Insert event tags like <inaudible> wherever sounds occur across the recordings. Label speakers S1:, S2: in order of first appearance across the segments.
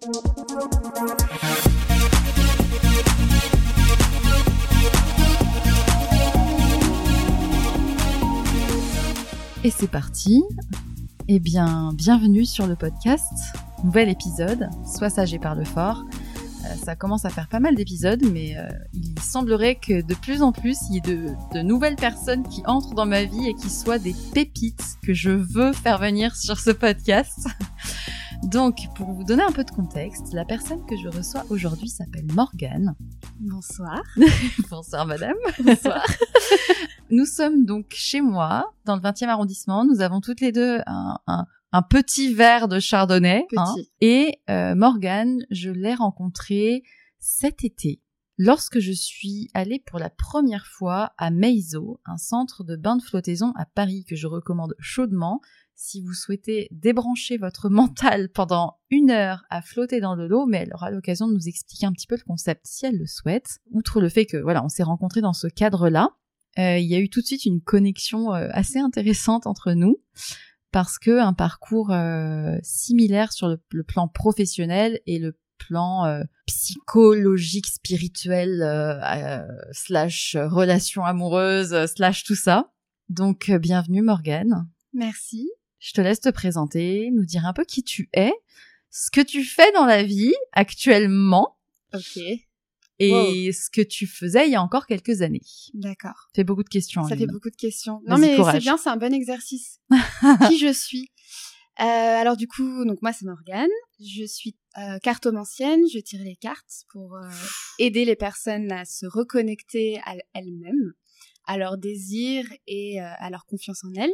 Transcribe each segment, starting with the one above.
S1: Et c'est parti. Eh bien, bienvenue sur le podcast. Nouvel épisode. Sois sage et parle fort. Euh, ça commence à faire pas mal d'épisodes, mais euh, il semblerait que de plus en plus, il y ait de, de nouvelles personnes qui entrent dans ma vie et qui soient des pépites que je veux faire venir sur ce podcast. Donc, pour vous donner un peu de contexte, la personne que je reçois aujourd'hui s'appelle Morgane.
S2: Bonsoir. <laughs>
S1: Bonsoir madame.
S2: Bonsoir. <laughs>
S1: Nous sommes donc chez moi, dans le 20e arrondissement. Nous avons toutes les deux un, un- un petit verre de chardonnay. hein.
S2: Petit.
S1: Et euh, Morgane, je l'ai rencontrée cet été, lorsque je suis allée pour la première fois à Meizo, un centre de bain de flottaison à Paris que je recommande chaudement si vous souhaitez débrancher votre <laughs> mental pendant une heure à flotter dans de l'eau, mais elle aura l'occasion de nous expliquer un petit peu le concept si elle le souhaite. Outre le fait que voilà, on s'est rencontrés dans ce cadre-là, euh, il y a eu tout de suite une connexion euh, assez intéressante entre nous parce que un parcours euh, similaire sur le, le plan professionnel et le plan psychologique, spirituel, slash relation amoureuse, slash tout ça. Donc bienvenue Morgane.
S2: Merci.
S1: Je te laisse te présenter, nous dire un peu qui tu es, ce que tu fais dans la vie actuellement
S2: Ok.
S1: et ce que tu faisais il y a encore quelques années.
S2: D'accord.
S1: Fait beaucoup de questions.
S2: Ça fait beaucoup de questions. Non mais c'est bien, c'est un bon exercice. <laughs> Qui je suis? Euh, Alors du coup, donc moi c'est Morgane. Je suis euh, cartomancienne. Je tire les cartes pour euh, aider les personnes à se reconnecter à elles-mêmes, à leur désir et euh, à leur confiance en elles.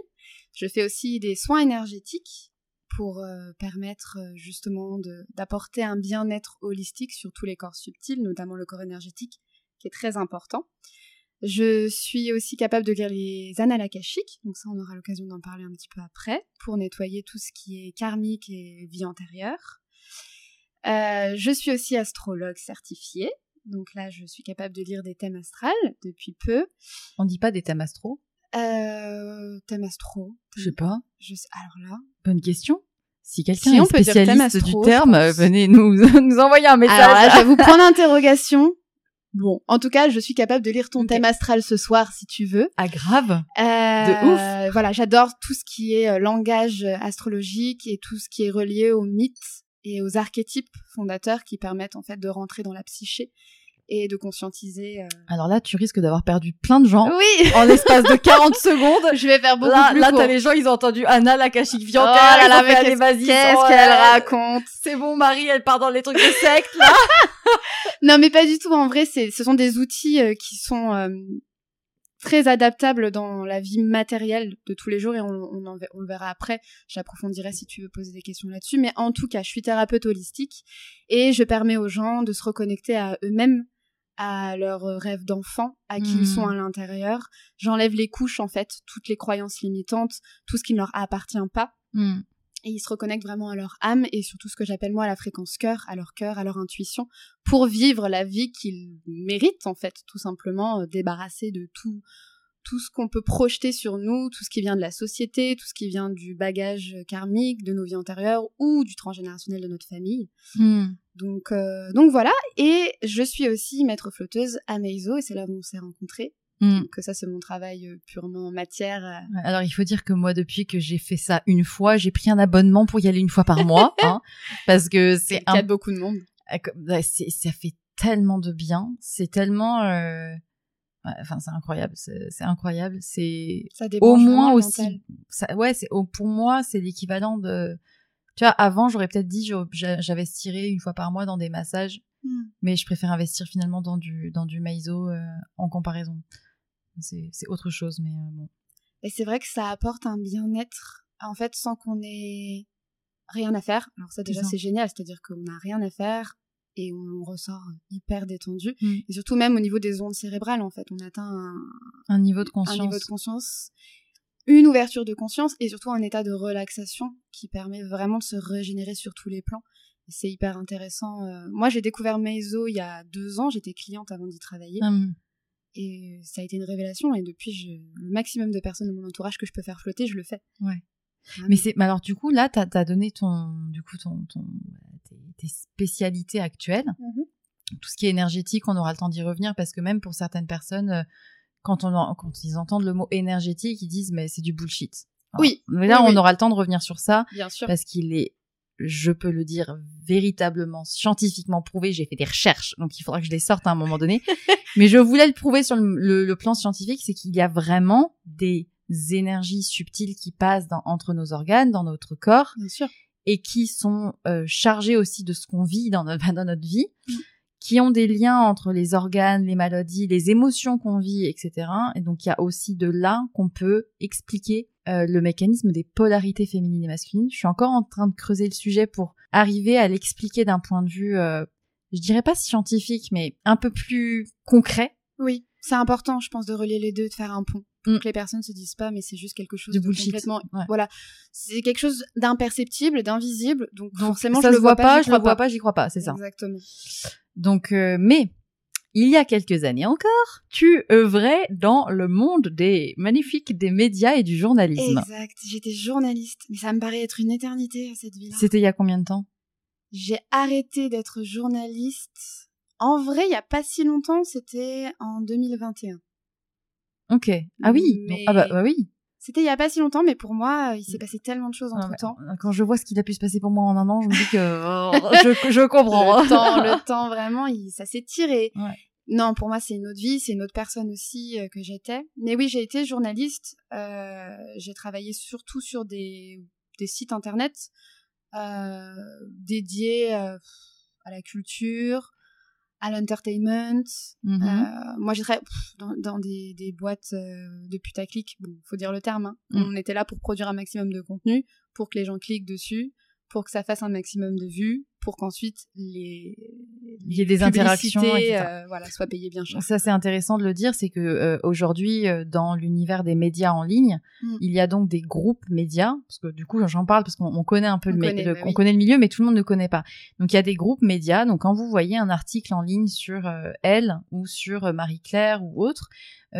S2: Je fais aussi des soins énergétiques pour euh, permettre euh, justement d'apporter un bien-être holistique sur tous les corps subtils, notamment le corps énergétique, qui est très important. Je suis aussi capable de lire les annales donc ça on aura l'occasion d'en parler un petit peu après, pour nettoyer tout ce qui est karmique et vie antérieure. Je suis aussi astrologue certifiée, donc là je suis capable de lire des thèmes astrales depuis peu.
S1: On dit pas des thèmes astro
S2: Euh, thème astro.
S1: Je sais pas.
S2: Je sais, alors là.
S1: Bonne question. Si quelqu'un
S2: Si,
S1: est
S2: thème
S1: spécialiste
S2: astro,
S1: du terme, venez nous, <laughs> nous envoyer un message.
S2: Alors là, je vais vous prendre <laughs> interrogation. Bon, en tout cas, je suis capable de lire ton thème astral ce soir si tu veux.
S1: Ah grave.
S2: Euh, Voilà, j'adore tout ce qui est euh, langage euh, astrologique et tout ce qui est relié aux mythes et aux archétypes fondateurs qui permettent en fait de rentrer dans la psyché et de conscientiser. euh.
S1: Alors là, tu risques d'avoir perdu plein de gens
S2: Oui, <laughs>
S1: en l'espace de 40 secondes.
S2: je vais faire beaucoup
S1: là,
S2: plus
S1: là,
S2: court.
S1: t'as les gens, ils ont entendu Anna, la cachique
S2: Oh
S1: viandaire.
S2: là là, mais qu'est-ce
S1: oh,
S2: qu'elle
S1: euh,
S2: raconte?
S1: C'est bon, Marie, elle part dans les trucs de secte, là. <laughs>
S2: Non, mais pas du tout. En vrai, c'est, ce sont des outils euh, qui sont euh, très adaptables dans la vie matérielle de tous les jours et on, on, en on le verra après. J'approfondirai si tu veux poser des questions là-dessus. Mais en tout cas, je suis thérapeute holistique et je permets aux gens de se reconnecter à eux-mêmes, à leurs rêves d'enfant, à qui ils sont à l'intérieur. J'enlève les couches, en fait, toutes les croyances limitantes, tout ce qui ne leur appartient pas
S1: Hmm.
S2: Et ils se reconnectent vraiment à leur âme et surtout ce que j'appelle moi la fréquence cœur, à leur cœur, à leur intuition, pour vivre la vie qu'ils méritent en fait, tout simplement euh, débarrasser de tout tout ce qu'on peut projeter sur nous, tout ce qui vient de la société, tout ce qui vient du bagage karmique, de nos vies antérieures ou du transgénérationnel de notre famille.
S1: Hmm.
S2: Donc euh, donc voilà, et je suis aussi maître flotteuse à Meizo et c'est là où on s'est rencontrés.
S1: Hmm.
S2: Que ça c'est mon travail euh, purement matière. euh,
S1: Alors, il faut dire que moi, depuis que j'ai fait ça une fois, j'ai pris un abonnement pour y aller une fois par mois, <laughs> hein, parce que c'est un
S2: beaucoup de monde.
S1: Ah, c'est- ça fait tellement de bien. C'est tellement, euh, ouais, enfin, c'est incroyable. C'est incroyable. C'est au moins aussi. Ça, ouais, c'est pour moi, c'est l'équivalent de. Tu vois, avant, j'aurais peut-être dit j'investirais une fois par mois dans des massages,
S2: Hmm.
S1: mais je préfère investir finalement dans du dans du maïso euh, en comparaison. C'est autre chose, mais euh, bon.
S2: Et c'est vrai que ça apporte un bien-être, en fait, sans qu'on ait rien à faire. Alors ça déjà c'est génial, c'est-à-dire qu'on n'a rien à faire et on ressort hyper détendu.
S1: Mm.
S2: Et surtout même au niveau des ondes cérébrales en fait, on atteint un,
S1: Un niveau de
S2: un
S1: conscience.
S2: niveau de conscience, une ouverture de conscience et surtout un état de relaxation qui permet vraiment de se régénérer sur tous les plans. C'est hyper intéressant. Euh, Moi, j'ai découvert Meizo il y a deux ans. J'étais cliente avant d'y travailler.
S1: Hum.
S2: Et ça a été une révélation. Et depuis, je... le maximum de personnes de mon entourage que je peux faire flotter, je le fais.
S1: Ouais. Mais c'est, alors du coup là, t'as as donné ton, du coup ton, ton tes, tes spécialités actuelles,
S2: Mhm.
S1: tout ce qui est énergétique, on aura le temps d'y revenir parce que même pour certaines personnes, euh, quand on en- quand ils entendent le mot énergétique, ils disent mais c'est du bullshit. Alors,
S2: Oui.
S1: Mais là,
S2: Oui,
S1: on
S2: oui.
S1: aura le temps de revenir sur ça
S2: Bien sûr.
S1: parce qu'il est, je peux le dire véritablement scientifiquement prouvé. J'ai fait des recherches, donc il faudra que je les sorte à un moment donné. <laughs> Mais je voulais le prouver sur le, le- le plan scientifique, c'est qu'il y a vraiment des énergies subtiles qui passent dans- entre nos organes, dans notre corps,
S2: Bien sûr.
S1: et qui sont euh, chargées aussi de ce qu'on vit dans notre, <laughs> dans notre vie,
S2: Mm.
S1: qui ont des liens entre les organes, les maladies, les émotions qu'on vit, etc. Et donc il y a aussi de là qu'on peut expliquer euh, le mécanisme des polarités féminines et masculines. Je suis encore en train de creuser le sujet pour arriver à l'expliquer d'un point de vue, euh, je dirais pas scientifique, mais un peu plus concret.
S2: Oui. C'est important, je pense, de relier les deux, de faire un pont. Pour
S1: Mm.
S2: que les personnes se disent pas, mais c'est juste quelque chose
S1: Du
S2: de
S1: bullshit.
S2: complètement.
S1: Ouais.
S2: Voilà. C'est quelque chose d'imperceptible, d'invisible. Donc,
S1: Donc
S2: forcément,
S1: ça
S2: je le vois
S1: pas,
S2: j'y
S1: je le
S2: crois
S1: vois pas, j'y crois pas, c'est ça.
S2: Exactement.
S1: Donc, euh, mais il y a quelques années encore, tu œuvrais dans le monde des magnifiques des médias et du journalisme.
S2: Exact. J'étais journaliste, mais ça me paraît être une éternité à cette vie-là.
S1: C'était il y a combien de temps?
S2: J'ai arrêté d'être journaliste. En vrai, il y a pas si longtemps, c'était en 2021.
S1: Ok. Ah oui.
S2: Mais-
S1: Ah bah, bah oui.
S2: C'était il y a pas si longtemps, mais pour moi, il s'est passé tellement de choses
S1: Ah,
S2: entre
S1: mais
S2: temps.
S1: Quand je vois ce qu'il a pu se passer pour moi en un an, je me dis que <laughs> oh, je, je comprends.
S2: Le temps, le temps, vraiment, il, ça s'est tiré.
S1: Ouais.
S2: Non, pour moi, c'est une autre vie, c'est une autre personne aussi euh, que j'étais. Mais oui, j'ai été journaliste. euh, j'ai travaillé surtout sur des, des sites internet euh, dédiés euh, à la culture, à l'entertainment.
S1: Mhm.
S2: Euh, moi, j'ai travaillé dans, dans des, des boîtes euh, de putaclic. Bon, faut dire le terme. hein.
S1: Mm.
S2: On était là pour produire un maximum de contenu, pour que les gens cliquent dessus, pour que ça fasse un maximum de vues, pour qu'ensuite les
S1: Il y ait des interactions,
S2: euh, voilà, soient payées bien cher.
S1: Ça c'est intéressant de le dire, c'est que euh, aujourd'hui euh, dans l'univers des médias en ligne,
S2: Mm.
S1: il y a donc des groupes médias parce que du coup j'en parle parce qu'on on connaît un peu
S2: On
S1: le, mé-
S2: connaît,
S1: le-
S2: bah
S1: on
S2: oui.
S1: connaît le milieu mais tout le monde ne connaît pas. Donc il y a des groupes médias. Donc quand vous voyez un article en ligne sur euh, elle ou sur Marie Claire ou autre,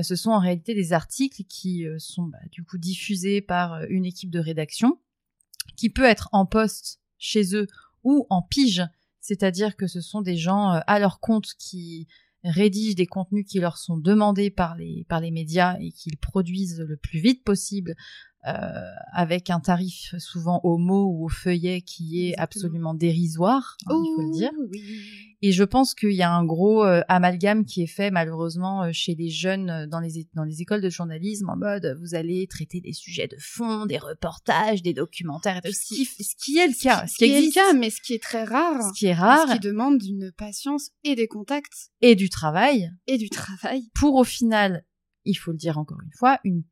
S1: ce sont en réalité des articles qui sont bah, du coup diffusés par une équipe de rédaction qui peut être en poste chez eux ou en pige, c'est-à-dire que ce sont des gens euh, à leur compte qui rédigent des contenus qui leur sont demandés par les par les médias et qu'ils produisent le plus vite possible avec un tarif souvent au mot ou au feuillet qui est absolument dérisoire, hein, il faut le dire.
S2: Oh, oui.
S1: Et je pense qu'il y a un gros euh, amalgame qui est fait malheureusement euh, chez les jeunes euh, dans les, é- dans les écoles de journalisme en mode euh, vous allez traiter des sujets de fond, des reportages, des documentaires, et tout, ce, qui, ce qui est le cas,
S2: Ce qui est le cas, mais ce qui est très rare.
S1: ce qui est rare,
S2: Ce qui demande une patience et des contacts
S1: et du travail
S2: et du travail.
S1: pour au final, il faut le dire encore une fois, une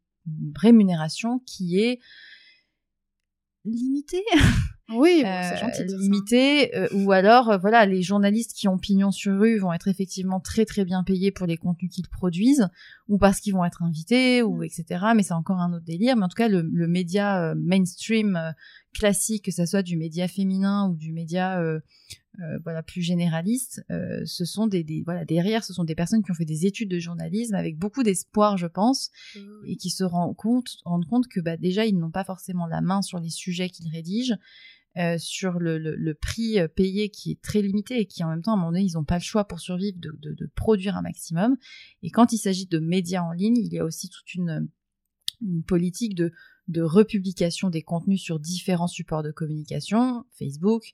S1: rémunération qui est limitée. <laughs>
S2: Oui, bon,
S1: Euh,
S2: c'est gentil
S1: limité euh, ou alors euh, voilà les journalistes qui ont pignon sur rue vont être effectivement très très bien payés pour les contenus qu'ils produisent ou parce qu'ils vont être invités ou
S2: Mm.
S1: etc mais c'est encore un autre délire mais en tout cas le, le média mainstream classique que ça soit du média féminin ou du média euh, euh, voilà plus généraliste euh, ce sont des, des voilà derrière ce sont des personnes qui ont fait des études de journalisme avec beaucoup d'espoir je pense et qui se rendent compte, rendent compte que bah, déjà ils n'ont pas forcément la main sur les sujets qu'ils rédigent, sur le, le, le prix payé qui est très limité et qui en même temps à un moment donné ils n'ont pas le choix pour survivre de, de, de produire un maximum. Et quand il s'agit de médias en ligne, il y a aussi toute une, une politique de, de republication des contenus sur différents supports de communication, Facebook,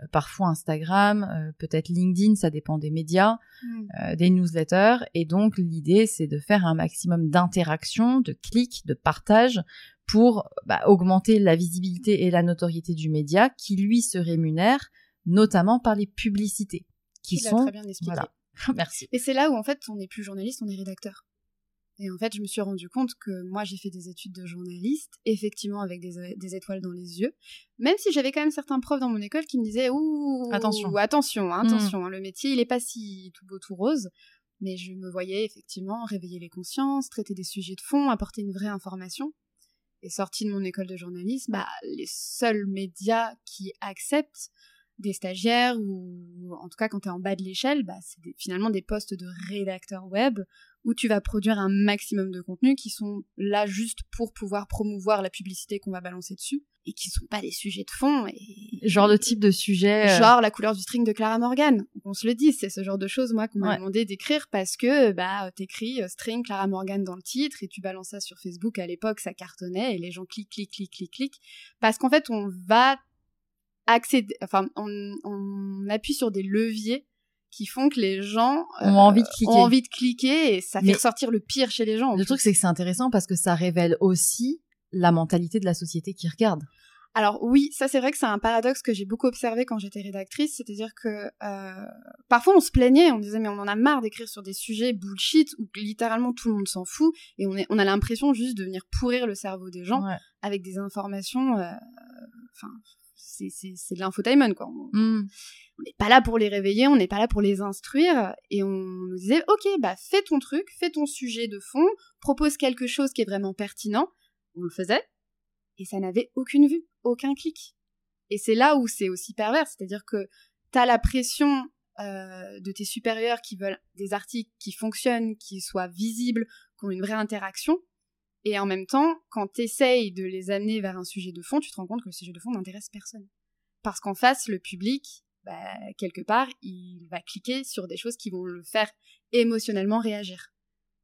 S1: euh, parfois Instagram, euh, peut-être LinkedIn, ça dépend des médias
S2: Mm.
S1: euh, des newsletters. Et donc, l'idée, c'est de faire un maximum d'interactions, de clics, de partages pour bah, augmenter la visibilité et la notoriété du média qui, lui, se rémunère notamment par les publicités qui
S2: Il a
S1: sont...
S2: très bien expliqué.
S1: Voilà. <laughs> Merci.
S2: Et c'est là où en fait on n'est plus journaliste, on est rédacteur. Et en fait, je me suis rendu compte que moi, j'ai fait des études de journaliste, effectivement avec des, des étoiles dans les yeux, même si j'avais quand même certains profs dans mon école qui me disaient ouh
S1: Attention.
S2: attention, hein,
S1: Mm.
S2: attention, hein, le métier il est pas si tout beau tout rose. Mais je me voyais effectivement réveiller les consciences, traiter des sujets de fond, apporter une vraie information. Et sortie de mon école de journalisme, bah, les seuls médias qui acceptent des stagiaires ou en tout cas quand tu es en bas de l'échelle, bah, c'est finalement des postes de rédacteur web où tu vas produire un maximum de contenus qui sont là juste pour pouvoir promouvoir la publicité qu'on va balancer dessus et qui sont pas des sujets de fond et
S1: Genre le type de sujet. euh,
S2: genre la couleur du string de Clara Morgan. On se le dit, c'est ce genre de choses moi qu'on m'a
S1: Ouais.
S2: demandé d'écrire parce que bah t'écris euh, string Clara Morgan dans le titre et tu balances ça sur Facebook à l'époque ça cartonnait et les gens cliquent cliquent cliquent cliquent cliquent parce qu'en fait on va accéder enfin on, on appuie sur des leviers qui font que les gens euh,
S1: Ont envie de cliquer.
S2: ont envie de cliquer et ça fait
S1: Mais-
S2: ressortir le pire chez les gens. en
S1: Le
S2: plus.
S1: truc, c'est que c'est intéressant parce que ça révèle aussi la mentalité de la société qui regarde.
S2: Alors oui, ça c'est vrai que c'est un paradoxe que j'ai beaucoup observé quand j'étais rédactrice, c'est-à-dire que euh, parfois on se plaignait, on disait mais on en a marre d'écrire sur des sujets bullshit où littéralement tout le monde s'en fout et on, est, on a l'impression juste de venir pourrir le cerveau des gens
S1: Ouais.
S2: avec des informations, euh, enfin c'est c'est c'est de l'infotainment quoi. On
S1: Mm.
S2: on n'est pas là pour les réveiller, on n'est pas là pour les instruire et on nous disait ok bah fais ton truc, fais ton sujet de fond, propose quelque chose qui est vraiment pertinent. On le faisait et ça n'avait aucune vue, aucun clic. Et c'est là où c'est aussi pervers, c'est-à-dire que t'as la pression euh, de tes supérieurs qui veulent des articles qui fonctionnent, qui soient visibles, qui ont une vraie interaction. Et en même temps, quand t'essayes de les amener vers un sujet de fond, tu te rends compte que le sujet de fond n'intéresse personne. Parce qu'en face, le public, bah, quelque part, il va cliquer sur des choses qui vont le faire émotionnellement réagir.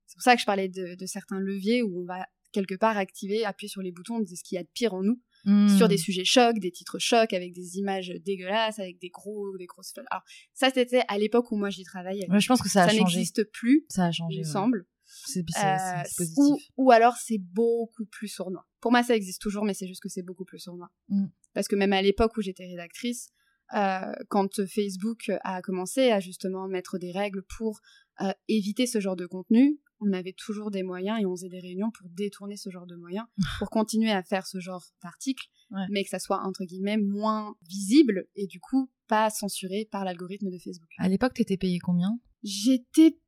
S2: C'est pour ça que je parlais de, de certains leviers où on va quelque part activer, appuyer sur les boutons de ce qu'il y a de pire en nous,
S1: Mm.
S2: sur des sujets chocs, des titres chocs, avec des images dégueulasses, avec des gros, des grosses. Alors ça, c'était à l'époque où moi j'y travaillais.
S1: Ouais, je pense que ça a changé.
S2: n'existe plus,
S1: Ça a
S2: il
S1: changé.
S2: me
S1: ouais.
S2: semble.
S1: C'est
S2: Euh,
S1: positif.
S2: ou, ou alors c'est beaucoup plus sournois. Pour moi, ça existe toujours, mais c'est juste que c'est beaucoup plus sournois.
S1: Mm.
S2: Parce que même à l'époque où j'étais rédactrice, euh, quand Facebook a commencé à justement mettre des règles pour euh, éviter ce genre de contenu, on avait toujours des moyens et on faisait des réunions pour détourner ce genre de moyens, <laughs> pour continuer à faire ce genre d'articles,
S1: Ouais.
S2: mais que ça soit entre guillemets moins visible et du coup pas censuré par l'algorithme de Facebook.
S1: À l'époque, t'étais payé combien?
S2: J'étais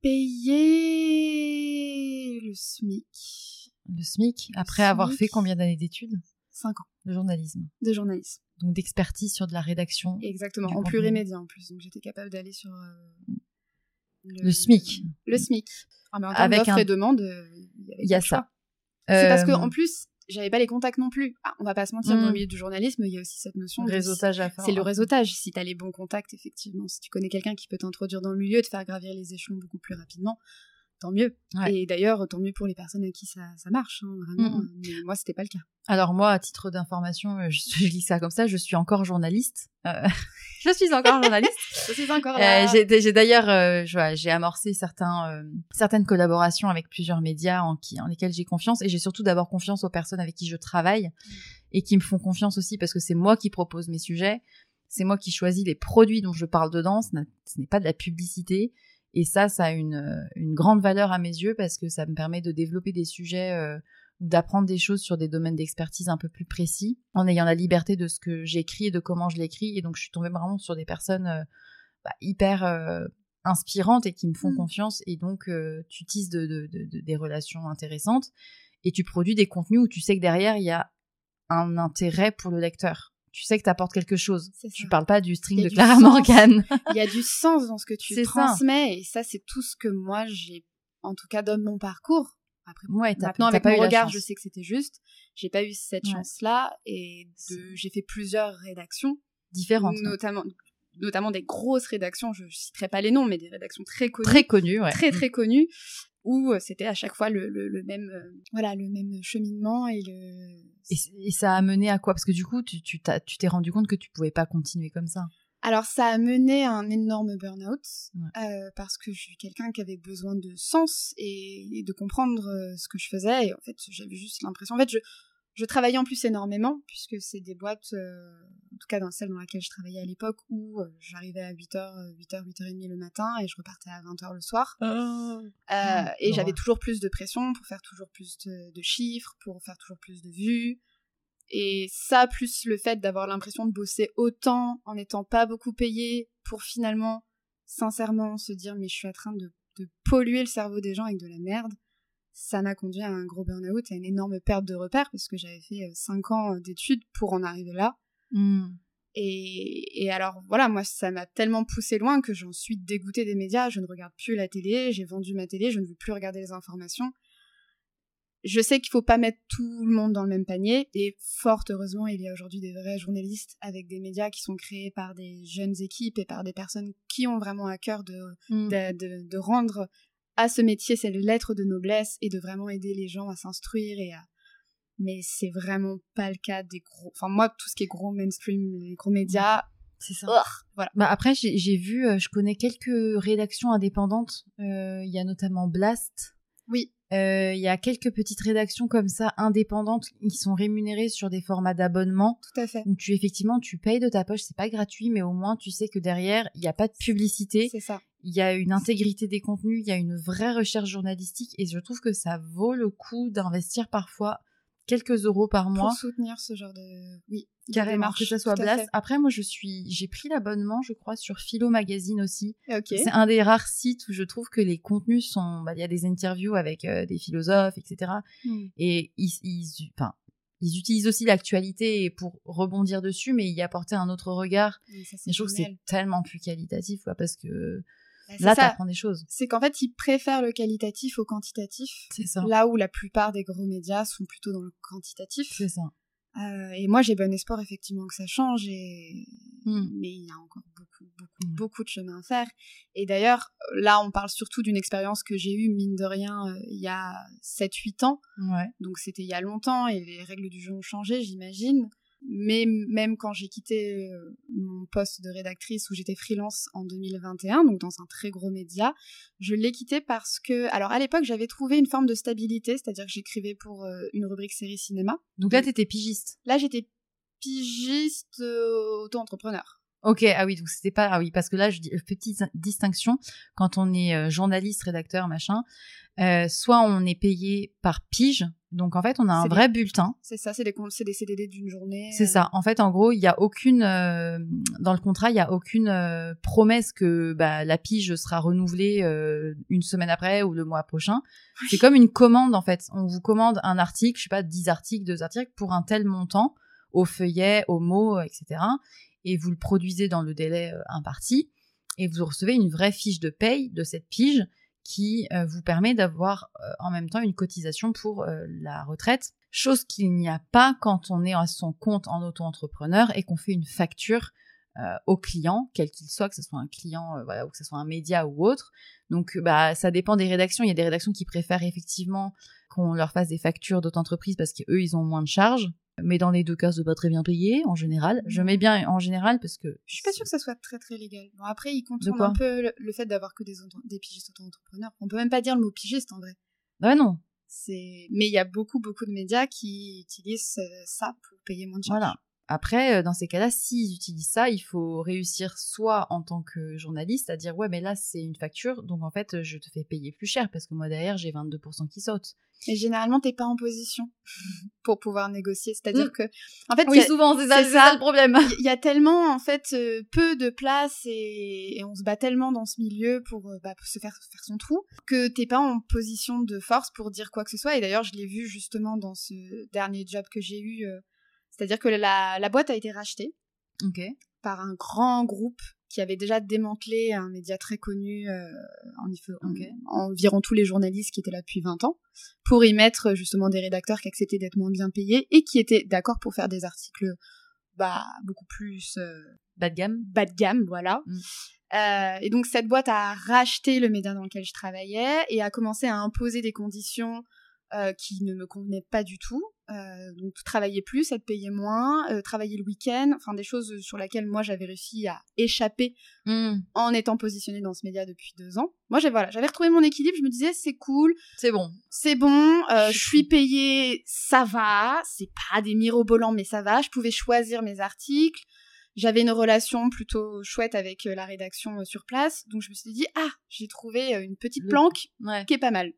S2: payée le SMIC.
S1: Le SMIC Après avoir fait combien d'années d'études
S2: 5 ans
S1: de journalisme
S2: de journalisme.
S1: Donc d'expertise sur de la rédaction.
S2: Exactement, en plurimédia en plus. Donc j'étais capable d'aller sur euh,
S1: Le SMIC.
S2: Le SMIC. Ah, mais en termes
S1: Avec un-
S2: et demandes, euh, il y
S1: a ça.
S2: C'est parce
S1: Euh,
S2: en plus, j'avais pas les contacts non plus. Ah, on va pas se mentir,
S1: Mm.
S2: dans le milieu du journalisme, il y a aussi cette notion de
S1: réseautage à faire.
S2: C'est le réseautage. Si tu as les bons contacts, effectivement, si tu connais quelqu'un qui peut t'introduire dans le milieu, te faire gravir les échelons beaucoup plus rapidement, tant mieux.
S1: Ouais.
S2: Et d'ailleurs, tant mieux pour les personnes à qui ça, ça marche, hein, vraiment.
S1: Mhm.
S2: Mais moi, c'était pas le cas.
S1: Alors moi, à titre d'information, euh, je, <laughs> je lis ça comme ça, je suis encore journaliste. Euh, je suis encore journaliste. <laughs>
S2: Je suis encore
S1: Euh,
S2: là.
S1: j'ai j'ai d'ailleurs euh, j'ai amorcé certains, euh, certaines collaborations avec plusieurs médias en, qui, en lesquels j'ai confiance. Et j'ai surtout d'abord confiance aux personnes avec qui je travaille et qui me font confiance aussi parce que c'est moi qui propose mes sujets, c'est moi qui choisis les produits dont je parle dedans, ce n'est- pas de la publicité. Et ça, ça a une, une grande valeur à mes yeux parce que ça me permet de développer des sujets d'apprendre des choses sur des domaines d'expertise un peu plus précis en ayant la liberté de ce que j'écris et de comment je l'écris et donc je suis tombée vraiment sur des personnes euh, bah, hyper euh, inspirantes et qui me font
S2: Mm.
S1: confiance et donc euh, tu tisses de, de- de- de- des relations intéressantes et tu produis des contenus où tu sais que derrière il y a un intérêt pour le lecteur. Tu sais que tu apportes quelque chose. Tu parles pas du string de
S2: du
S1: Clara
S2: sens.
S1: Morgan. <laughs>
S2: Il y a du sens dans ce que tu
S1: ça.
S2: transmets, et ça, c'est tout ce que moi, j'ai, en tout cas, dans mon parcours. Après,
S1: ouais,
S2: Maintenant, avec
S1: pas
S2: mon regard,
S1: chance.
S2: je sais que c'était juste. J'ai pas eu cette
S1: Ouais.
S2: chance-là, et j'ai fait plusieurs rédactions,
S1: différente.
S2: notamment, notamment des grosses rédactions. Je, je citerai pas les noms, mais des rédactions très connues,
S1: Très connu, ouais.
S2: très très connues, où euh, c'était à chaque fois le, le, le même, euh, voilà, le même cheminement et le.
S1: Et, ça a mené à quoi? Parce que du coup, tu t'as- tu t'es rendu compte que tu pouvais pas continuer comme ça.
S2: Alors ça a mené à un énorme burn-out
S1: Ouais.
S2: euh, parce que je suis quelqu'un qui avait besoin de sens et, et de comprendre euh, ce que je faisais et en fait j'avais juste l'impression en fait je Je travaillais en plus énormément, puisque c'est des boîtes, euh, en tout cas dans celle dans laquelle je travaillais à l'époque, où j'arrivais à 8h, 8h, 8h30 le matin et je repartais à 20h le soir.
S1: Oh.
S2: Euh, et
S1: Oh.
S2: j'avais toujours plus de pression pour faire toujours plus de, de chiffres, pour faire toujours plus de vues. Et ça, plus le fait d'avoir l'impression de bosser autant en n'étant pas beaucoup payé pour finalement, sincèrement, se dire mais je suis en train de, de polluer le cerveau des gens avec de la merde, ça m'a conduit à un gros burn-out, à une énorme perte de repères parce que j'avais fait 5 ans d'études pour en arriver là. Et, et alors voilà, moi ça m'a tellement poussé loin que j'en suis dégoûtée des médias, je ne regarde plus la télé, j'ai vendu ma télé, je ne veux plus regarder les informations. Je sais qu'il faut pas mettre tout le monde dans le même panier, et fort heureusement, il y a aujourd'hui des vrais journalistes avec des médias qui sont créés par des jeunes équipes et par des personnes qui ont vraiment à cœur de,
S1: Hmm.
S2: de, de- de rendre à ce métier cette lettre de noblesse et de vraiment aider les gens à s'instruire et à mais c'est vraiment pas le cas des gros enfin moi tout ce qui est gros mainstream les gros médias
S1: C'est ça.
S2: Voilà
S1: Bah après, j'ai j'ai vu, euh, je connais quelques rédactions indépendantes. Euh, Il y a notamment Blast.
S2: oui
S1: Euh, Il y a quelques petites rédactions comme ça indépendantes qui sont rémunérées sur des formats d'abonnement.
S2: Tout à fait.
S1: Où tu effectivement tu payes de ta poche, c'est pas gratuit, mais au moins tu sais que derrière il n'y a pas de publicité,
S2: c'est ça.
S1: Il y a une intégrité des contenus, il y a une vraie recherche journalistique. Et je trouve que ça vaut le coup d'investir parfois quelques euros par mois
S2: pour soutenir ce genre de oui
S1: carrément que ça soit Blast. Après moi je suis j'ai pris l'abonnement je crois sur Philo Magazine aussi. C'est un des rares sites où je trouve que les contenus sont bah, il y a des interviews avec euh, des philosophes etc.
S2: Hmm.
S1: et ils, ils, enfin, ils utilisent aussi l'actualité pour rebondir dessus, mais y apporter un autre regard.
S2: Et ça, c'est
S1: Et je trouve que c'est tellement plus qualitatif, quoi, parce que là,
S2: ça.
S1: t'apprends des choses.
S2: c'est qu'en fait ils préfèrent le qualitatif au quantitatif
S1: C'est ça.
S2: là où la plupart des gros médias sont plutôt dans le quantitatif
S1: C'est ça.
S2: Euh, et moi j'ai bon espoir effectivement que ça change et
S1: Hmm.
S2: mais il y a encore beaucoup beaucoup beaucoup de chemin à faire et d'ailleurs là on parle surtout d'une expérience que j'ai eue mine de rien euh, il y a 7 8 ans
S1: Ouais.
S2: donc c'était il y a longtemps et les règles du jeu ont changé j'imagine mais même quand j'ai quitté euh, mon poste de rédactrice où j'étais freelance en 2021 donc dans un très gros média je l'ai quitté parce que alors à l'époque j'avais trouvé une forme de stabilité c'est-à-dire que j'écrivais pour euh, une rubrique série cinéma
S1: Donc là, t'étais pigiste.
S2: Là, j'étais pigiste euh, auto-entrepreneur.
S1: Ok, ah oui, donc c'était pas. Ah oui, parce que là, je dis petite distinction. Quand on est euh, journaliste, rédacteur, machin, euh, soit on est payé par pige. Donc en fait, on a un vrai bulletin.
S2: C'est ça, c'est des, c'est des CDD d'une journée.
S1: C'est
S2: euh,
S1: ça. En fait, en gros, il y a aucune euh, dans le contrat, il y a aucune euh, promesse que bah, la pige sera renouvelée euh, une semaine après ou le mois prochain. C'est comme une commande en fait. On vous commande un article, je sais pas, 10 articles, deux articles pour un tel montant, au feuillet, au mot, etc. Et vous le produisez dans le délai euh, imparti et vous recevez une vraie fiche de paye de cette pige qui euh, vous permet d'avoir euh, en même temps une cotisation pour la retraite, chose qu'il n'y a pas quand on est à son compte en auto-entrepreneur et qu'on fait une facture au client, quel qu'il soit, que ce soit un client, voilà, ou que ce soit un média ou autre. Donc, bah, ça dépend des rédactions. Il y a des rédactions qui préfèrent effectivement qu'on leur fasse des factures d'auto-entreprise parce qu'eux, ils ont moins de charges. Mais dans les deux cas, c'est pas très bien payé, en général. Je mets bien en général parce que...
S2: Je suis pas sûre que ça soit très très légal. Bon, après, ils contournent un peu le, le fait d'avoir que des, pigistes auto-entrepreneurs. On peut même pas dire le mot pigiste en vrai.
S1: Ah non,
S2: C'est, mais il y a beaucoup beaucoup de médias qui utilisent euh, ça pour payer moins de charges.
S1: Voilà. Après, euh, dans ces cas-là, s'ils utilisent ça, il faut réussir soit en tant que journaliste à dire ouais, mais là c'est une facture, donc en fait je te fais payer plus cher parce que moi derrière j'ai 22% qui sautent.
S2: Mais généralement, t'es pas en position <laughs> pour pouvoir négocier. C'est-à-dire
S1: Mm.
S2: que, en fait,
S1: Oui,
S2: a-
S1: souvent c'est ça, le problème.
S2: il y a tellement en fait euh, peu de place et, et on se bat tellement dans ce milieu pour, euh, bah, pour se faire faire son trou que t'es pas en position de force pour dire quoi que ce soit et d'ailleurs je l'ai vu justement dans ce dernier job que j'ai eu euh, c'est-à-dire que la, la boîte a été rachetée par un grand groupe qui avait déjà démantelé un média très connu euh, en, en- environ tous les journalistes qui étaient là depuis 20 ans pour y mettre euh, justement des rédacteurs qui acceptaient d'être moins bien payés et qui étaient d'accord pour faire des articles bah beaucoup plus euh,
S1: Bas de gamme.
S2: bas de gamme, voilà.
S1: Mm.
S2: Euh, et donc cette boîte a racheté le média dans lequel je travaillais et a commencé à imposer des conditions euh, qui ne me convenait pas du tout. Euh, donc travailler plus, être payé moins, euh, travailler le week-end, enfin des choses sur lesquelles moi j'avais réussi à échapper
S1: Hmm.
S2: en étant positionnée dans ce média depuis deux ans. Moi j'ai voilà, j'avais retrouvé mon équilibre, je me disais c'est cool,
S1: C'est bon.
S2: c'est bon, euh,
S1: Je suis
S2: payée, ça va, c'est pas des mirobolants mais ça va, je pouvais choisir mes articles. J'avais une relation plutôt chouette avec euh, la rédaction euh, sur place, donc je me suis dit ah, j'ai trouvé euh, une petite planque
S1: Ouais.
S2: qui est pas mal.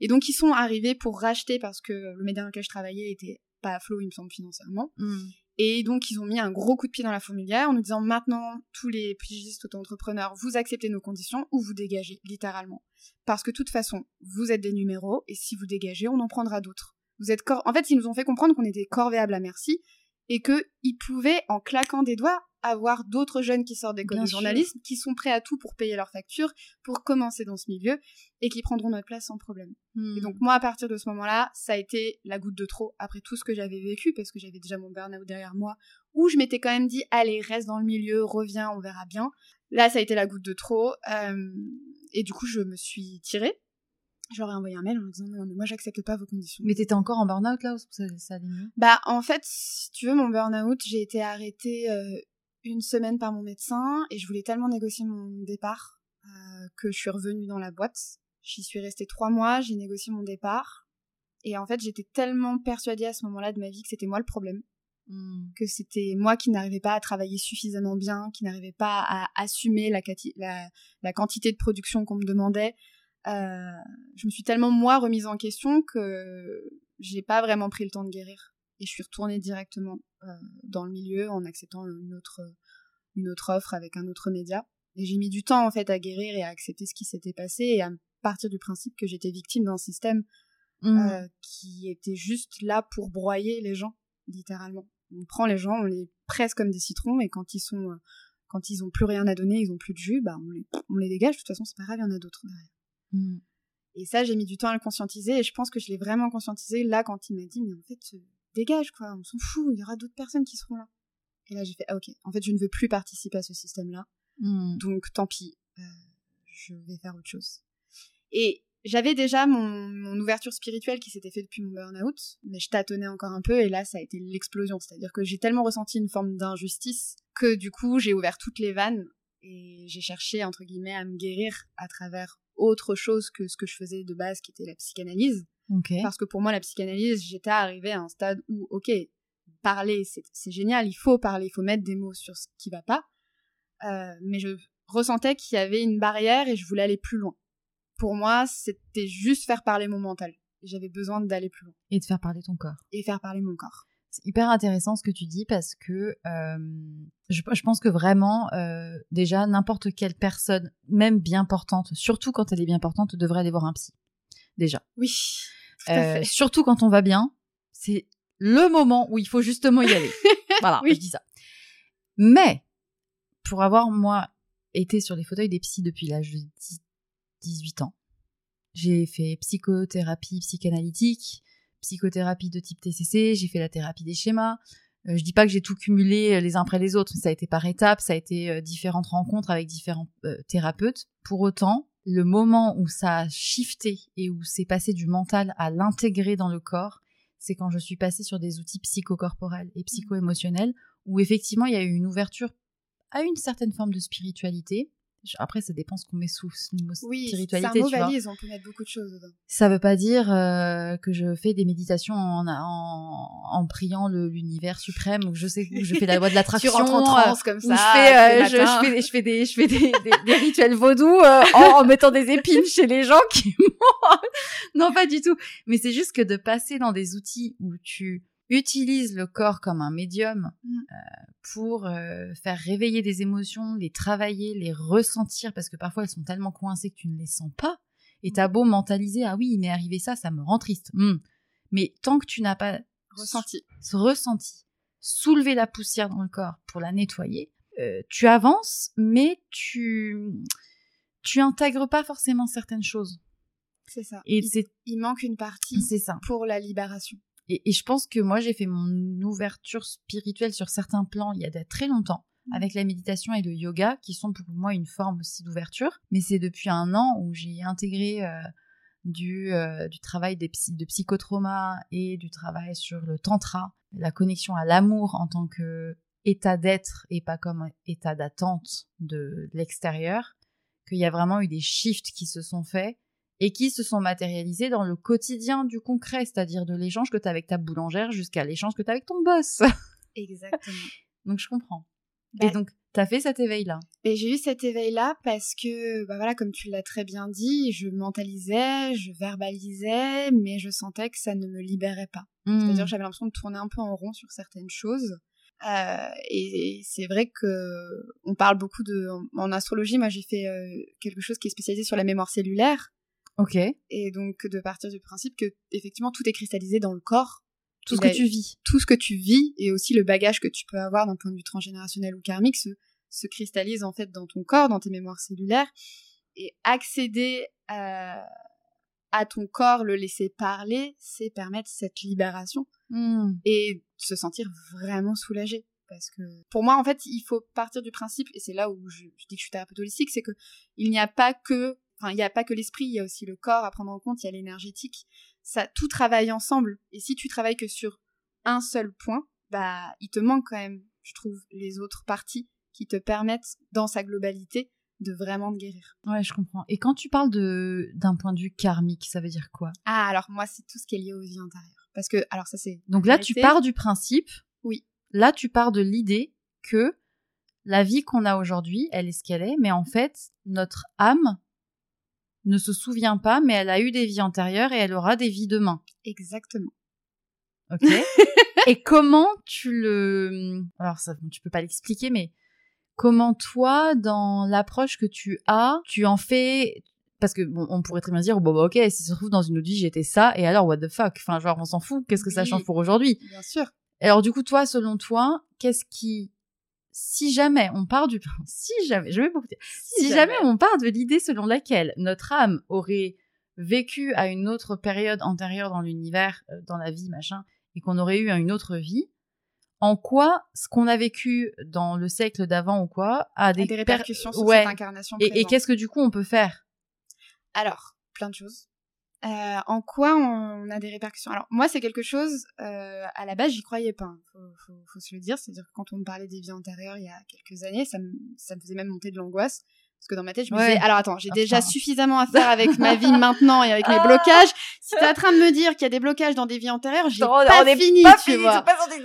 S2: Et donc ils sont arrivés pour racheter parce que le média dans lequel je travaillais était pas à flot, il me semble, financièrement.
S1: Hmm.
S2: Et donc ils ont mis un gros coup de pied dans la fourmilière en nous disant maintenant tous les pigistes auto-entrepreneurs, vous acceptez nos conditions ou vous dégagez, littéralement. Parce que de toute façon, vous êtes des numéros et si vous dégagez, on en prendra d'autres. Vous êtes cor- En fait, ils nous ont fait comprendre qu'on était corvéables à merci et qu'ils pouvaient, en claquant des doigts, avoir d'autres jeunes qui sortent d'école de journalisme, qui sont prêts à tout pour payer leurs factures, pour commencer dans ce milieu et qui prendront notre place sans problème.
S1: Hmm.
S2: Et donc moi, à partir de ce moment-là, ça a été la goutte de trop après tout ce que j'avais vécu, parce que j'avais déjà mon burn-out derrière moi, où je m'étais quand même dit, allez, reste dans le milieu, reviens, on verra bien. Là, ça a été la goutte de trop. euh, et du coup, je me suis tirée. Je leur ai envoyé un mail en leur disant, non, mais moi, j'accepte pas vos conditions.
S1: Mais t'étais encore en burn-out là ou ça, ça allait mieux?
S2: Bah, en fait, si tu veux, mon burn-out, j'ai été arrêtée euh, une semaine par mon médecin et je voulais tellement négocier mon départ euh, que je suis revenue dans la boîte. J'y suis restée trois mois, j'ai négocié mon départ. Et en fait, j'étais tellement persuadée à ce moment-là de ma vie que c'était moi le problème,
S1: Hmm.
S2: que c'était moi qui n'arrivais pas à travailler suffisamment bien, qui n'arrivais pas à assumer la, quati- la, la quantité de production qu'on me demandait. Euh, je me suis tellement moi remise en question que j'ai pas vraiment pris le temps de guérir. Et je suis retournée directement euh, dans le milieu en acceptant une autre une autre offre avec un autre média. Et j'ai mis du temps en fait à guérir et à accepter ce qui s'était passé et à partir du principe que j'étais victime d'un système
S1: Hmm.
S2: euh, qui était juste là pour broyer les gens littéralement. On prend les gens on les presse comme des citrons et quand ils sont quand ils ont plus rien à donner ils ont plus de jus bah on les on les dégage. De toute façon c'est pas grave il y en a d'autres derrière
S1: Hmm.
S2: et ça, j'ai mis du temps à le conscientiser, et je pense que je l'ai vraiment conscientisé là quand il m'a dit, mais en fait, euh, dégage, quoi, on s'en fout, il y aura d'autres personnes qui seront là. Et là, j'ai fait, ah ok, en fait, je ne veux plus participer à ce système-là,
S1: Hmm.
S2: donc tant pis, euh, je vais faire autre chose. Et j'avais déjà mon, mon ouverture spirituelle qui s'était faite depuis mon burn-out, mais je tâtonnais encore un peu, et là, ça a été l'explosion. C'est-à-dire que j'ai tellement ressenti une forme d'injustice que du coup, j'ai ouvert toutes les vannes, et j'ai cherché, entre guillemets, à me guérir à travers autre chose que ce que je faisais de base, qui était la psychanalyse. Parce que pour moi, la psychanalyse, j'étais arrivée à un stade où, ok, parler, c'est c'est génial, il faut parler, il faut mettre des mots sur ce qui va pas. Euh, mais je ressentais qu'il y avait une barrière et je voulais aller plus loin. Pour moi, c'était juste faire parler mon mental. J'avais besoin d'aller plus loin
S1: Et de faire parler ton corps.
S2: et faire parler mon corps.
S1: Hyper intéressant ce que tu dis parce que euh, je, je pense que vraiment, euh, déjà, n'importe quelle personne, même bien portante, surtout quand elle est bien portante, devrait aller voir un psy. Déjà.
S2: Oui, tout à
S1: Euh,
S2: fait.
S1: surtout quand on va bien, c'est le moment où il faut justement y aller. <laughs> voilà,
S2: Oui.
S1: je dis ça. Mais, pour avoir, moi, été sur les fauteuils des psys depuis l'âge de 10 18 ans, j'ai fait psychothérapie psychanalytique, psychothérapie de type TCC, j'ai fait la thérapie des schémas. Euh, je dis pas que j'ai tout cumulé euh, les uns après les autres, ça a été par étapes, ça a été euh, différentes rencontres avec différents euh, thérapeutes. Pour autant, le moment où ça a shifté et où c'est passé du mental à l'intégrer dans le corps, c'est quand je suis passée sur des outils psychocorporels et psycho-émotionnels, où effectivement il y a eu une ouverture à une certaine forme de spiritualité. Après, ça dépend ce qu'on met sous le mot
S2: Oui, c'est un
S1: spiritualité.
S2: mot
S1: tu
S2: valise, on peut mettre beaucoup de choses dedans.
S1: Ça veut pas dire euh, que je fais des méditations en, en, en priant le- l'univers suprême ou que je sais que je fais la loi de <laughs>
S2: Tu
S1: l'attraction.
S2: rentres en
S1: euh,
S2: transe comme
S1: où
S2: ça.
S1: je fais, euh, je, fais, des- je fais des, je fais des, des, <laughs> des rituels vaudous euh, en, en mettant des épines chez les gens qui <laughs> Non, pas du tout. Mais c'est juste que de passer dans des outils où tu utilises le corps comme un médium
S2: Mm.
S1: euh, pour euh, faire réveiller des émotions, les travailler, les ressentir, parce que parfois elles sont tellement coincées que tu ne les sens pas. Et t'as beau mentaliser, ah oui, il m'est arrivé ça, ça me rend triste. Hmm. Mais tant que tu n'as pas
S2: Ressenti.
S1: soulever la poussière dans le corps pour la nettoyer, euh, tu avances, mais tu tu intègres pas forcément certaines choses.
S2: C'est ça.
S1: Et
S2: il,
S1: c'est
S2: il manque une partie
S1: c'est ça.
S2: pour la libération.
S1: Et, et je pense que moi j'ai fait mon ouverture spirituelle sur certains plans il y a de- très longtemps avec la méditation et le yoga qui sont pour moi une forme aussi d'ouverture. Mais c'est depuis un an où j'ai intégré euh, du, euh, du travail des psy, de psychotrauma et du travail sur le tantra, la connexion à l'amour en tant que état d'être et pas comme état d'attente de l'extérieur, qu'il y a vraiment eu des shifts qui se sont faits et qui se sont matérialisés dans le quotidien du concret, c'est-à-dire de l'échange que tu as avec ta boulangère jusqu'à l'échange que tu as avec ton boss. <laughs>
S2: Exactement.
S1: donc je comprends.
S2: Bah
S1: et donc, tu as fait cet éveil-là?
S2: Et j'ai eu cet éveil-là parce que, bah voilà, comme tu l'as très bien dit, je mentalisais, je verbalisais, mais je sentais que ça ne me libérait pas.
S1: Hmm.
S2: C'est-à-dire que j'avais l'impression de tourner un peu en rond sur certaines choses. Euh, et c'est vrai que on parle beaucoup de en astrologie. Moi, j'ai fait euh, quelque chose qui est spécialisé sur la mémoire cellulaire.
S1: Ok.
S2: Et donc de partir du principe que effectivement tout est cristallisé dans le corps,
S1: Tout ce que tu vis.
S2: tout ce que tu vis et aussi le bagage que tu peux avoir d'un point de vue transgénérationnel ou karmique se, se cristallise en fait dans ton corps, dans tes mémoires cellulaires. Et accéder à, à ton corps, le laisser parler, c'est permettre cette libération
S1: Hmm.
S2: et se sentir vraiment soulagé. Parce que pour moi, en fait, il faut partir du principe, et c'est là où je, je dis que je suis thérapeute holistique, c'est que il n'y a pas que, enfin, il n'y a pas que l'esprit, il y a aussi le corps à prendre en compte, il y a l'énergétique. Ça, tout travaille ensemble. Et si tu travailles que sur un seul point, bah, il te manque quand même, je trouve, les autres parties qui te permettent, dans sa globalité, de vraiment te guérir.
S1: Ouais, je comprends. Et quand tu parles de d'un point de vue karmique, ça veut dire quoi?
S2: Ah, alors moi, c'est tout ce qui est lié aux vies antérieures. Parce que, alors ça, c'est.
S1: Donc là, tu pars du principe.
S2: Oui.
S1: Là, tu pars de l'idée que la vie qu'on a aujourd'hui, elle est ce qu'elle est, mais en fait, notre âme ne se souvient pas, mais elle a eu des vies antérieures et elle aura des vies demain.
S2: Exactement.
S1: Ok. <laughs> et comment tu le, alors ça, tu peux pas l'expliquer, mais comment toi, dans l'approche que tu as, tu en fais, parce que bon, on pourrait très bien dire, bon, bah, ok, si ça se trouve dans une autre vie j'étais ça, et alors what the fuck, enfin genre on s'en fout, qu'est-ce que ça change pour aujourd'hui?
S2: Bien sûr.
S1: Alors du coup, toi, selon toi, qu'est-ce qui, si jamais on part du, <laughs> si jamais, je vais beaucoup dire, si, jamais. on part de l'idée selon laquelle notre âme aurait vécu à une autre période antérieure dans l'univers, euh, dans la vie, machin, et qu'on aurait eu une autre vie, en quoi ce qu'on a vécu dans le siècle d'avant ou quoi a
S2: a
S1: des,
S2: des,
S1: per-
S2: répercussions sur
S1: ouais.
S2: cette incarnation
S1: Et, et
S2: présente.
S1: qu'est-ce que du coup on peut faire?
S2: Alors, plein de choses. Euh, en quoi on a des répercussions? Alors moi c'est quelque chose euh, à la base j'y croyais pas, hein. faut, faut, faut se le dire, c'est-à-dire que quand on me parlait des vies antérieures il y a quelques années, ça me, ça me faisait même monter de l'angoisse parce que dans ma tête je me
S1: Ouais.
S2: disais alors attends j'ai déjà suffisamment à faire avec ma vie <laughs> maintenant et avec mes
S1: Ah.
S2: blocages. Si t'es en train de me dire qu'il y a des blocages dans des vies antérieures, j'ai pas
S1: est
S2: fini,
S1: pas
S2: tu
S1: fini,
S2: vois.
S1: pas sorti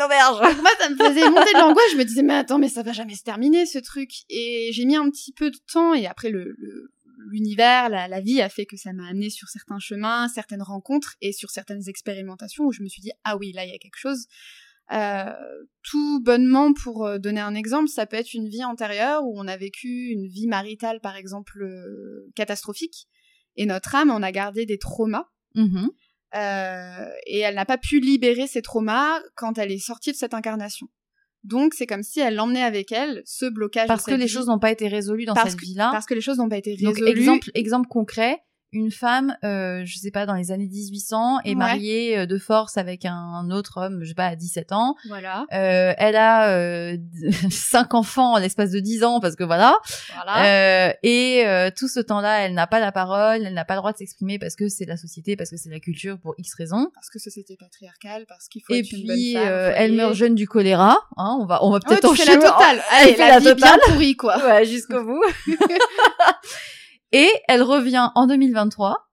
S2: moi, ça me faisait monter de l'angoisse. Je me disais, mais attends, mais ça va jamais se terminer, ce truc. Et j'ai mis un petit peu de temps. Et après, le, le- l'univers, la, la vie a fait que ça m'a amené sur certains chemins, certaines rencontres et sur certaines expérimentations où je me suis dit, ah oui, là, il y a quelque chose. Euh, tout bonnement, pour euh, donner un exemple, ça peut être une vie antérieure où on a vécu une vie maritale, par exemple, euh, catastrophique. Et notre âme en a gardé des traumas.
S1: Mhm.
S2: Euh, et elle n'a pas pu libérer ses traumas quand elle est sortie de cette incarnation. Donc c'est comme si elle l'emmenait avec elle ce blocage.
S1: Parce que les
S2: vie,
S1: choses n'ont pas été résolues dans
S2: parce
S1: cette vie-là.
S2: parce que les choses n'ont pas été
S1: Donc
S2: résolues.
S1: exemple exemple concret, une femme, euh, je sais pas, dans les années 1800, est
S2: Ouais.
S1: mariée euh, de force avec un autre homme, je sais pas, à 17 ans.
S2: Voilà.
S1: Euh, elle a euh, <laughs> cinq enfants en l'espace de 10 ans parce que voilà.
S2: Voilà.
S1: Euh, et euh, tout ce temps-là, elle n'a pas la parole, elle n'a pas le droit de s'exprimer parce que c'est la société, parce que c'est la culture, pour X raisons.
S2: Parce que société patriarcale, parce qu'il faut
S1: Et
S2: être une bonne
S1: puis
S2: femme.
S1: euh, elle meurt jeune du choléra. Hein, on va on va
S2: Ouais,
S1: peut-être
S2: tu fais la totale.
S1: Elle fait
S2: la,
S1: la
S2: vie
S1: totale.
S2: bien pourrie, quoi.
S1: Ouais, jusqu'au bout. <laughs> et elle revient en 2023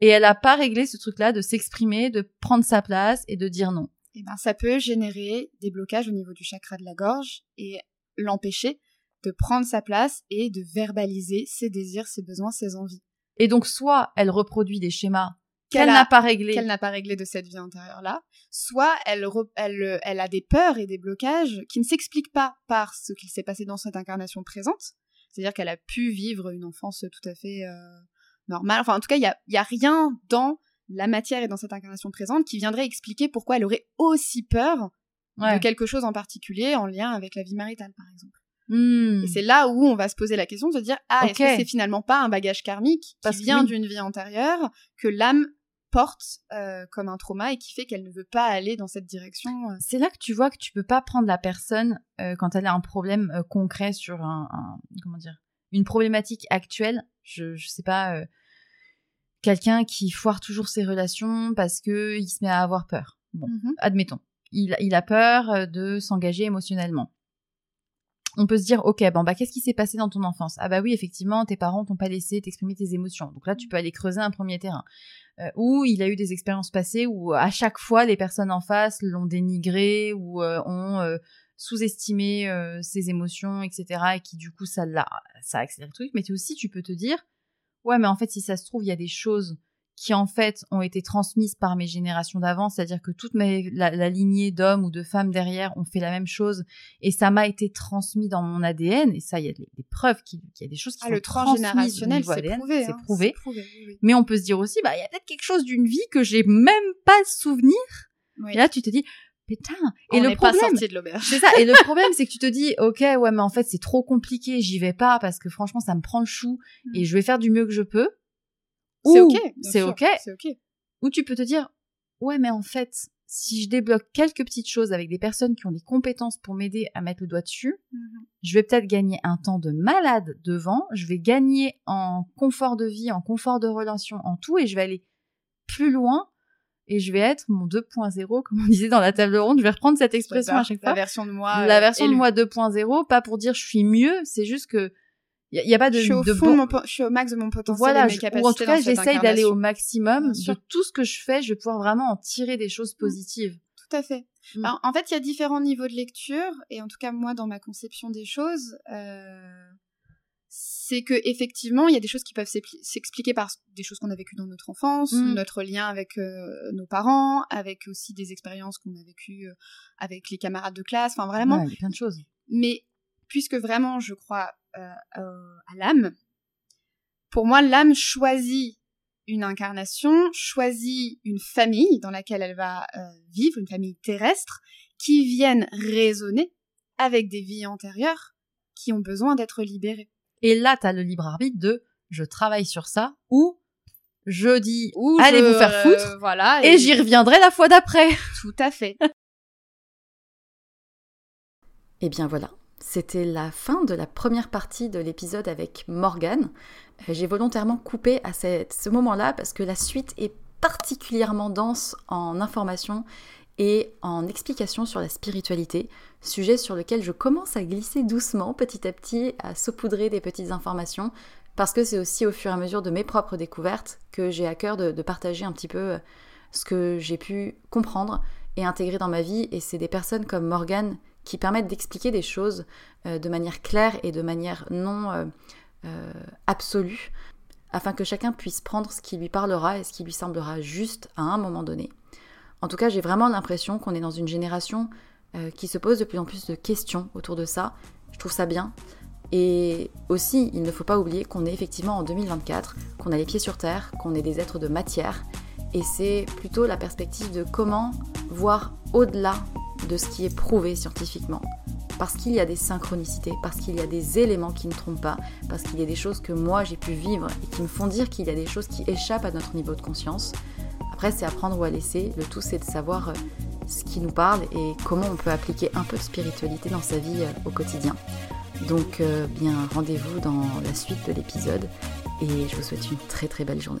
S1: et elle a pas réglé ce truc-là de s'exprimer, de prendre sa place et de dire non.
S2: Eh ben, ça peut générer des blocages au niveau du chakra de la gorge et l'empêcher de prendre sa place et de verbaliser ses désirs, ses besoins, ses envies.
S1: Et donc soit elle reproduit des schémas
S2: Qu'elle
S1: n'a pas réglés.
S2: qu'elle n'a pas réglé de cette vie antérieure-là, soit elle, elle a des peurs et des blocages qui ne s'expliquent pas par ce qu'il s'est passé dans cette incarnation présente. C'est-à-dire qu'elle a pu vivre une enfance tout à fait euh, normale. Enfin, en tout cas, il y a, y a rien dans la matière et dans cette incarnation présente qui viendrait expliquer pourquoi elle aurait aussi peur
S1: Ouais.
S2: de quelque chose en particulier en lien avec la vie maritale, par exemple.
S1: Hmm.
S2: Et c'est là où on va se poser la question de se dire ah est-ce que c'est finalement pas un bagage karmique
S1: Parce
S2: qui
S1: que
S2: vient
S1: oui.
S2: d'une vie antérieure que l'âme porte euh, comme un trauma et qui fait qu'elle ne veut pas aller dans cette direction euh.
S1: C'est là que tu vois que tu peux pas prendre la personne euh, quand elle a un problème euh, concret sur un, un- comment dire une problématique actuelle. Je je sais pas euh, quelqu'un qui foire toujours ses relations parce que il se met à avoir peur. Bon,
S2: Mhm.
S1: admettons, il, il a peur euh, de s'engager émotionnellement. On peut se dire, ok, bon bah qu'est-ce qui s'est passé dans ton enfance? Ah bah oui, effectivement, tes parents t'ont pas laissé t'exprimer tes émotions. Donc là, tu peux aller creuser un premier terrain. Euh, ou il a eu des expériences passées où à chaque fois les personnes en face l'ont dénigré ou euh, ont euh, sous-estimé ses émotions, etc. Et qui du coup ça l'a, ça accélère le truc. Mais aussi, tu peux te dire, ouais, mais en fait, si ça se trouve, il y a des choses qui en fait ont été transmises par mes générations d'avant, c'est-à-dire que toute mes, la, la lignée d'hommes ou de femmes derrière ont fait la même chose et ça m'a été transmis dans mon ADN et ça il y a des, des preuves qu'il y a des choses qui
S2: Ah,
S1: sont
S2: le transgénérationnel,
S1: niveau
S2: c'est prouvé.
S1: c'est
S2: hein,
S1: prouvé.
S2: oui.
S1: Mais on peut se dire aussi bah il y a peut-être quelque chose d'une vie que j'ai même pas souvenir
S2: Oui.
S1: et là tu te dis putain et
S2: On
S1: le problème
S2: sorti de l'auberge.
S1: c'est ça. Et le <laughs> problème, c'est que tu te dis, ok, ouais, mais en fait, c'est trop compliqué, j'y vais pas parce que franchement, ça me prend le chou et je vais faire du mieux que je peux.
S2: C'est ok.
S1: C'est ok.
S2: Ok.
S1: Ou tu peux te dire, ouais, mais en fait, si je débloque quelques petites choses avec des personnes qui ont des compétences pour m'aider à mettre le doigt dessus,
S2: Mhm.
S1: je vais peut-être gagner un temps de malade devant, je vais gagner en confort de vie, en confort de relation, en tout, et je vais aller plus loin. Et je vais être mon 2.0, <laughs> comme on disait dans la table ronde. Je vais reprendre cette expression
S2: La-
S1: à chaque
S2: La
S1: fois
S2: version de moi.
S1: la
S2: euh,
S1: version de
S2: élevée.
S1: moi 2.0, pas pour dire je suis mieux, c'est juste que il y, a pas de,
S2: je suis au
S1: de
S2: fond
S1: bon-
S2: de mon je suis au max de mon potentiel
S1: voilà,
S2: et mes capacités
S1: ou en tout cas j'essaye d'aller au maximum de tout ce que je fais, je vais pouvoir vraiment en tirer des choses positives.
S2: Tout à fait.
S1: Mm.
S2: Alors, en fait, il y a différents niveaux de lecture, et en tout cas, moi, dans ma conception des choses, euh, c'est que effectivement, il y a des choses qui peuvent s'expliquer par des choses qu'on a vécues dans notre enfance,
S1: Mm.
S2: notre lien avec euh, nos parents, avec aussi des expériences qu'on a vécues euh, avec les camarades de classe, enfin vraiment.
S1: Ouais, il y a plein de choses.
S2: Mais puisque vraiment, je crois euh, euh, à l'âme, pour moi, l'âme choisit une incarnation, choisit une famille dans laquelle elle va euh, vivre, une famille terrestre, qui viennent résonner avec des vies antérieures qui ont besoin d'être libérées.
S1: Et là, tu as le libre arbitre de je travaille sur ça ou je dis
S2: Ou
S1: allez
S2: je,
S1: vous faire
S2: euh,
S1: foutre
S2: voilà,
S1: et j'y reviendrai la fois d'après.
S2: Tout à fait. <laughs>
S3: Et bien voilà, c'était la fin de la première partie de l'épisode avec Morgane. Euh, J'ai volontairement coupé à ce moment-là parce que la suite est particulièrement dense en informations et en explications sur la spiritualité, sujet sur lequel je commence à glisser doucement, petit à petit, à saupoudrer des petites informations, parce que c'est aussi au fur et à mesure de mes propres découvertes que j'ai à cœur de, de partager un petit peu euh, ce que j'ai pu comprendre et intégrer dans ma vie, et c'est des personnes comme Morgane qui permettent d'expliquer des choses euh, de manière claire et de manière non euh, euh, absolue, afin que chacun puisse prendre ce qui lui parlera et ce qui lui semblera juste à un moment donné. En tout cas, j'ai vraiment l'impression qu'on est dans une génération qui se pose de plus en plus de questions autour de ça. Je trouve ça bien. Et aussi, il ne faut pas oublier qu'on est effectivement en 2024, qu'on a les pieds sur terre, qu'on est des êtres de matière. Et c'est plutôt la perspective de comment voir au-delà de ce qui est prouvé scientifiquement. Parce qu'il y a des synchronicités, parce qu'il y a des éléments qui ne trompent pas, parce qu'il y a des choses que moi j'ai pu vivre et qui me font dire qu'il y a des choses qui échappent à notre niveau de conscience. Après, c'est à prendre ou à laisser. Le tout, c'est de savoir euh, ce qui nous parle et comment on peut appliquer un peu de spiritualité dans sa vie euh, au quotidien. Donc, euh, bien, rendez-vous dans la suite de l'épisode et je vous souhaite une très très belle journée.